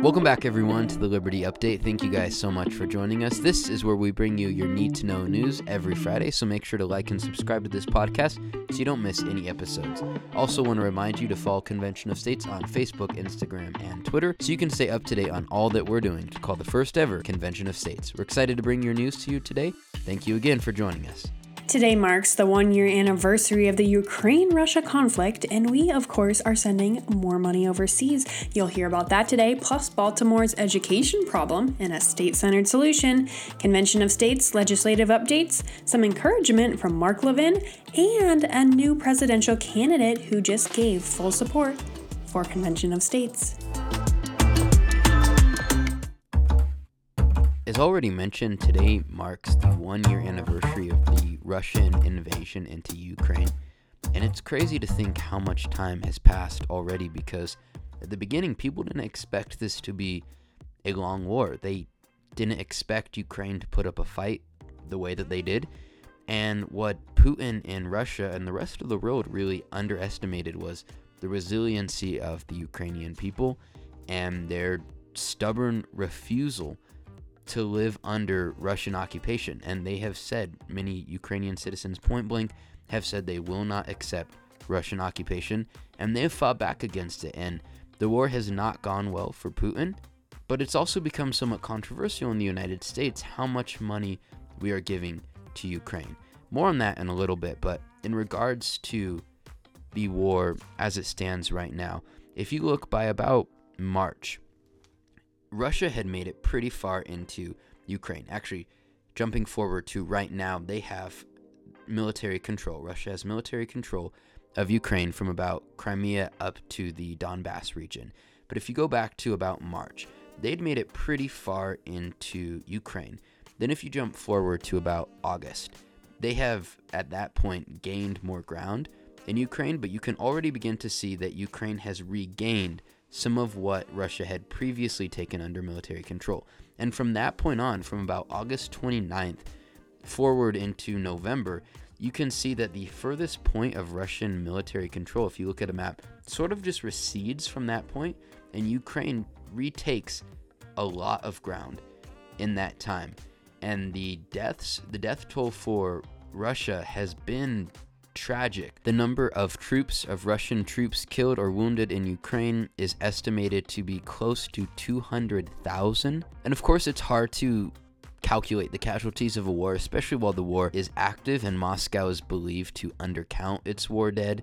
Welcome back, everyone, to the Liberty Update. Thank you guys so much for joining us. This is where we bring you your need to know news every Friday, so make sure to like and subscribe to this podcast so you don't miss any episodes. Also, want to remind you to follow Convention of States on Facebook, Instagram, and Twitter so you can stay up to date on all that we're doing to call the first ever Convention of States. We're excited to bring your news to you today. Thank you again for joining us. Today marks the one year anniversary of the Ukraine Russia conflict, and we, of course, are sending more money overseas. You'll hear about that today, plus Baltimore's education problem and a state centered solution, Convention of States legislative updates, some encouragement from Mark Levin, and a new presidential candidate who just gave full support for Convention of States. As already mentioned, today marks the one year anniversary of the Russian invasion into Ukraine. And it's crazy to think how much time has passed already because at the beginning, people didn't expect this to be a long war. They didn't expect Ukraine to put up a fight the way that they did. And what Putin and Russia and the rest of the world really underestimated was the resiliency of the Ukrainian people and their stubborn refusal to live under Russian occupation. And they have said, many Ukrainian citizens point blank have said they will not accept Russian occupation. And they have fought back against it. And the war has not gone well for Putin. But it's also become somewhat controversial in the United States how much money we are giving to Ukraine. More on that in a little bit. But in regards to the war as it stands right now, if you look by about March, Russia had made it pretty far into Ukraine. Actually, jumping forward to right now, they have military control. Russia has military control of Ukraine from about Crimea up to the Donbass region. But if you go back to about March, they'd made it pretty far into Ukraine. Then, if you jump forward to about August, they have at that point gained more ground in Ukraine, but you can already begin to see that Ukraine has regained some of what Russia had previously taken under military control. And from that point on, from about August 29th forward into November, you can see that the furthest point of Russian military control, if you look at a map, sort of just recedes from that point, and Ukraine retakes a lot of ground in that time. And the deaths, the death toll for Russia has been tragic. The number of troops, of Russian troops killed or wounded in Ukraine is estimated to be close to 200,000. And of course, it's hard to calculate the casualties of a war, especially while the war is active and Moscow is believed to undercount its war dead.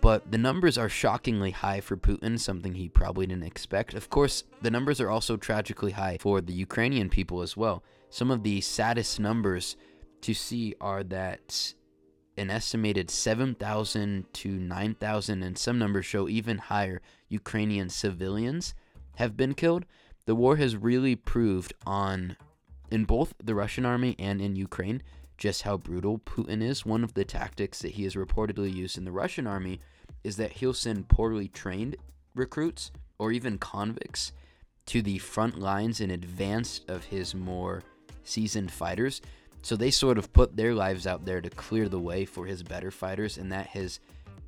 But the numbers are shockingly high for Putin, something he probably didn't expect. Of course, the numbers are also tragically high for the Ukrainian people as well. Some of the saddest numbers to see are that an estimated 7,000 to 9,000, and some numbers show even higher Ukrainian civilians have been killed. The war has really proved on, in both the Russian army and in Ukraine, just how brutal Putin is. One of the tactics that he has reportedly used in the Russian army is that he'll send poorly trained recruits or even convicts to the front lines in advance of his more seasoned fighters so they sort of put their lives out there to clear the way for his better fighters, and that has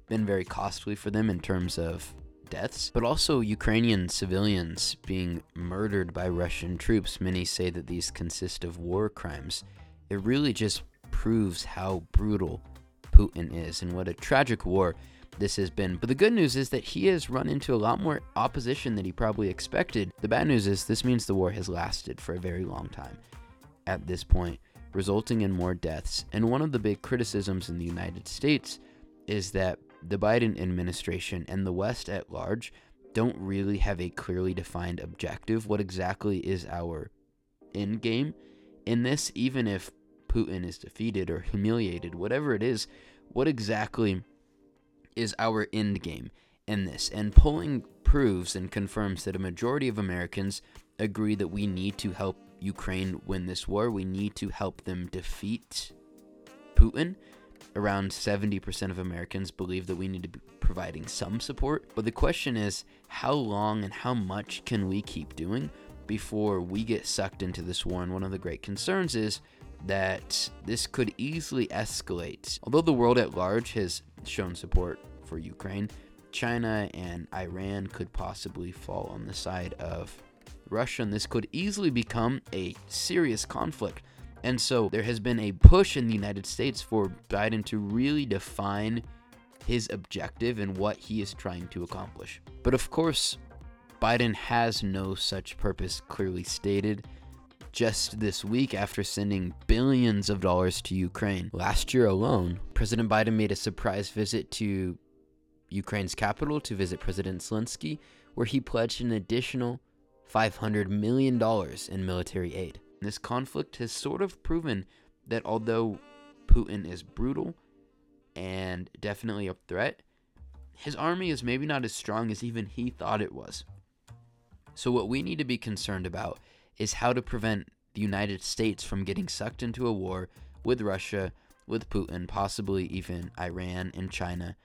been very costly for them in terms of deaths, but also Ukrainian civilians being murdered by Russian troops. Many say that these consist of war crimes. It really just proves how brutal Putin is and what a tragic war this has been. But the good news is that he has run into a lot more opposition than he probably expected. The bad news is this means the war has lasted for a very long time at this point resulting in more deaths. And one of the big criticisms in the United States is that the Biden administration and the West at large don't really have a clearly defined objective. What exactly is our end game in this? Even if Putin is defeated or humiliated, whatever it is, what exactly is our end game in this? And polling proves and confirms that a majority of Americans agree that we need to help Ukraine win this war. We need to help them defeat Putin. Around 70% of Americans believe that we need to be providing some support. But the question is how long and how much can we keep doing before we get sucked into this war? And one of the great concerns is that this could easily escalate. Although the world at large has shown support for Ukraine, China and Iran could possibly fall on the side of Russia, and this could easily become a serious conflict. And so there has been a push in the United States for Biden to really define his objective and what he is trying to accomplish. But of course, Biden has no such purpose clearly stated. Just this week, after sending billions of dollars to Ukraine, last year alone, President Biden made a surprise visit to Ukraine's capital to visit President Zelensky, where he pledged an additional $500 million in military aid. This conflict has sort of proven that although Putin is brutal and definitely a threat, his army is maybe not as strong as even he thought it was. So, what we need to be concerned about is how to prevent the United States from getting sucked into a war with Russia, with Putin, possibly even Iran and China.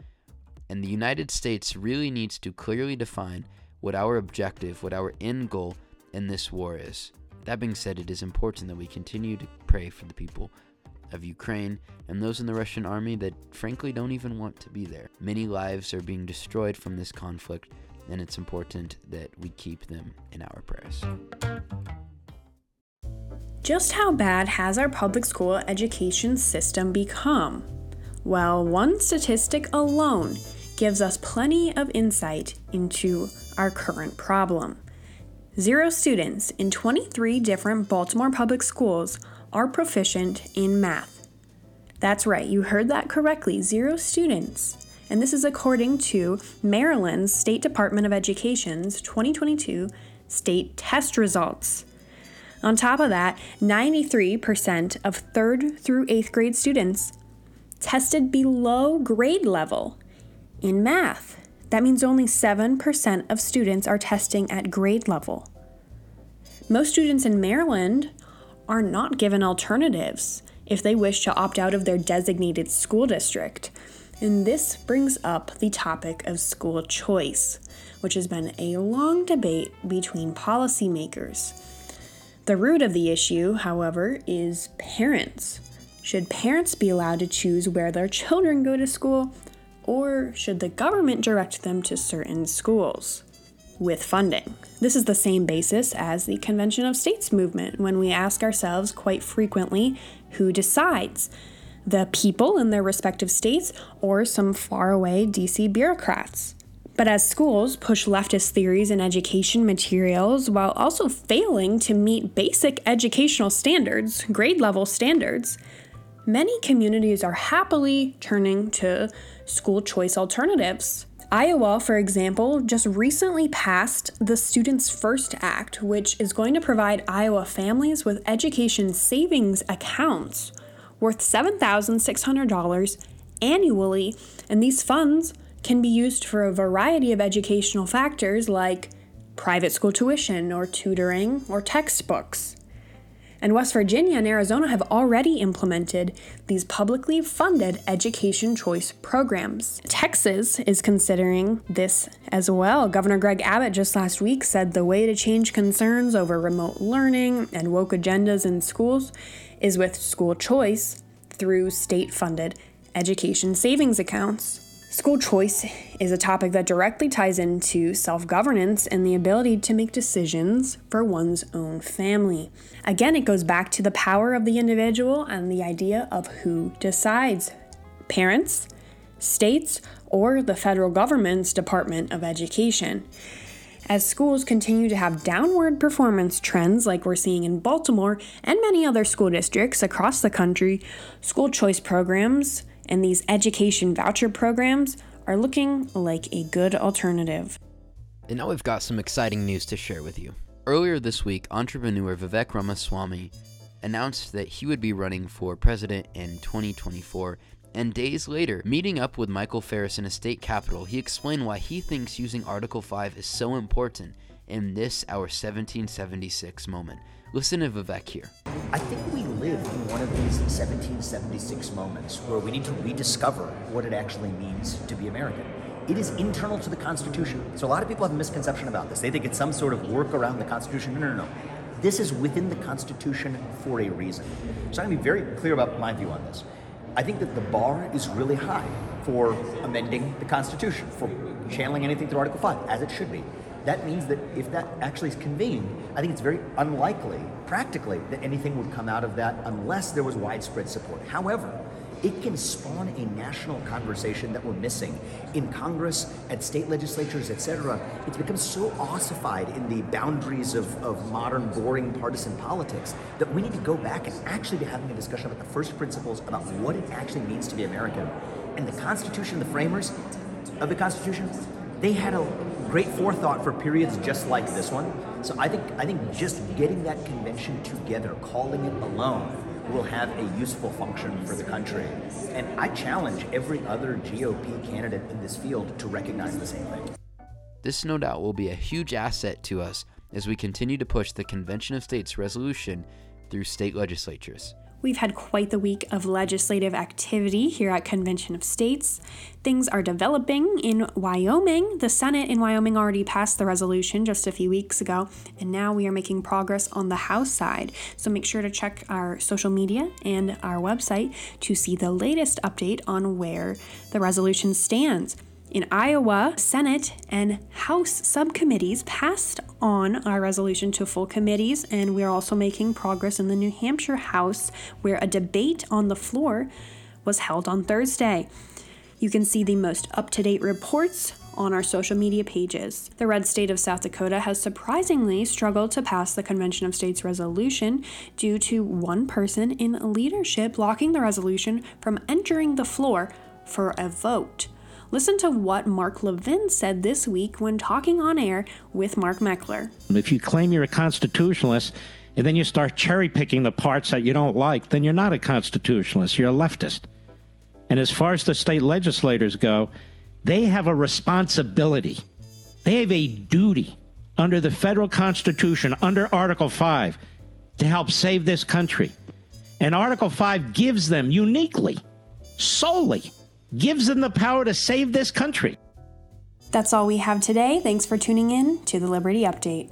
And the United States really needs to clearly define what our objective, what our end goal in this war is. That being said, it is important that we continue to pray for the people of Ukraine and those in the Russian army that frankly don't even want to be there. Many lives are being destroyed from this conflict, and it's important that we keep them in our prayers. Just how bad has our public school education system become? Well, one statistic alone gives us plenty of insight into our current problem. Zero students in 23 different Baltimore public schools are proficient in math. That's right, you heard that correctly zero students. And this is according to Maryland's State Department of Education's 2022 state test results. On top of that, 93% of third through eighth grade students tested below grade level in math. That means only 7% of students are testing at grade level. Most students in Maryland are not given alternatives if they wish to opt out of their designated school district. And this brings up the topic of school choice, which has been a long debate between policymakers. The root of the issue, however, is parents. Should parents be allowed to choose where their children go to school, or should the government direct them to certain schools with funding? This is the same basis as the Convention of States movement when we ask ourselves quite frequently who decides the people in their respective states or some faraway DC bureaucrats. But as schools push leftist theories in education materials while also failing to meet basic educational standards, grade level standards, many communities are happily turning to school choice alternatives. Iowa, for example, just recently passed the Students First Act, which is going to provide Iowa families with education savings accounts worth $7,600 annually, and these funds can be used for a variety of educational factors like private school tuition or tutoring or textbooks. And West Virginia and Arizona have already implemented these publicly funded education choice programs. Texas is considering this as well. Governor Greg Abbott just last week said the way to change concerns over remote learning and woke agendas in schools is with school choice through state funded education savings accounts. School choice is a topic that directly ties into self governance and the ability to make decisions for one's own family. Again, it goes back to the power of the individual and the idea of who decides parents, states, or the federal government's Department of Education. As schools continue to have downward performance trends like we're seeing in Baltimore and many other school districts across the country, school choice programs and these education voucher programs are looking like a good alternative. And now we've got some exciting news to share with you. Earlier this week, entrepreneur Vivek Ramaswamy announced that he would be running for president in 2024. And days later, meeting up with Michael Farris in a state capitol, he explained why he thinks using Article 5 is so important in this, our 1776 moment. Listen to Vivek here. I think we live in one of these 1776 moments where we need to rediscover what it actually means to be American. It is internal to the Constitution. So a lot of people have a misconception about this. They think it's some sort of work around the Constitution. No, no, no. This is within the Constitution for a reason. So I'm going to be very clear about my view on this. I think that the bar is really high for amending the Constitution, for channeling anything through Article 5, as it should be. That means that if that actually is convened, I think it's very unlikely, practically, that anything would come out of that unless there was widespread support. However, it can spawn a national conversation that we're missing in Congress, at state legislatures, etc. It's become so ossified in the boundaries of, of modern, boring partisan politics that we need to go back and actually be having a discussion about the first principles about what it actually means to be American. And the Constitution, the framers of the Constitution, they had a great forethought for periods just like this one. So I think I think just getting that convention together, calling it alone, will have a useful function for the country. And I challenge every other GOP candidate in this field to recognize the same thing. This no doubt will be a huge asset to us as we continue to push the Convention of States resolution through state legislatures. We've had quite the week of legislative activity here at Convention of States. Things are developing in Wyoming. The Senate in Wyoming already passed the resolution just a few weeks ago, and now we are making progress on the House side. So make sure to check our social media and our website to see the latest update on where the resolution stands. In Iowa, Senate and House subcommittees passed on our resolution to full committees, and we're also making progress in the New Hampshire House, where a debate on the floor was held on Thursday. You can see the most up to date reports on our social media pages. The red state of South Dakota has surprisingly struggled to pass the Convention of States resolution due to one person in leadership blocking the resolution from entering the floor for a vote. Listen to what Mark Levin said this week when talking on air with Mark Meckler. If you claim you're a constitutionalist and then you start cherry picking the parts that you don't like, then you're not a constitutionalist, you're a leftist. And as far as the state legislators go, they have a responsibility, they have a duty under the federal constitution, under Article 5, to help save this country. And Article 5 gives them uniquely, solely, gives them the power to save this country. That's all we have today. Thanks for tuning in to the Liberty Update.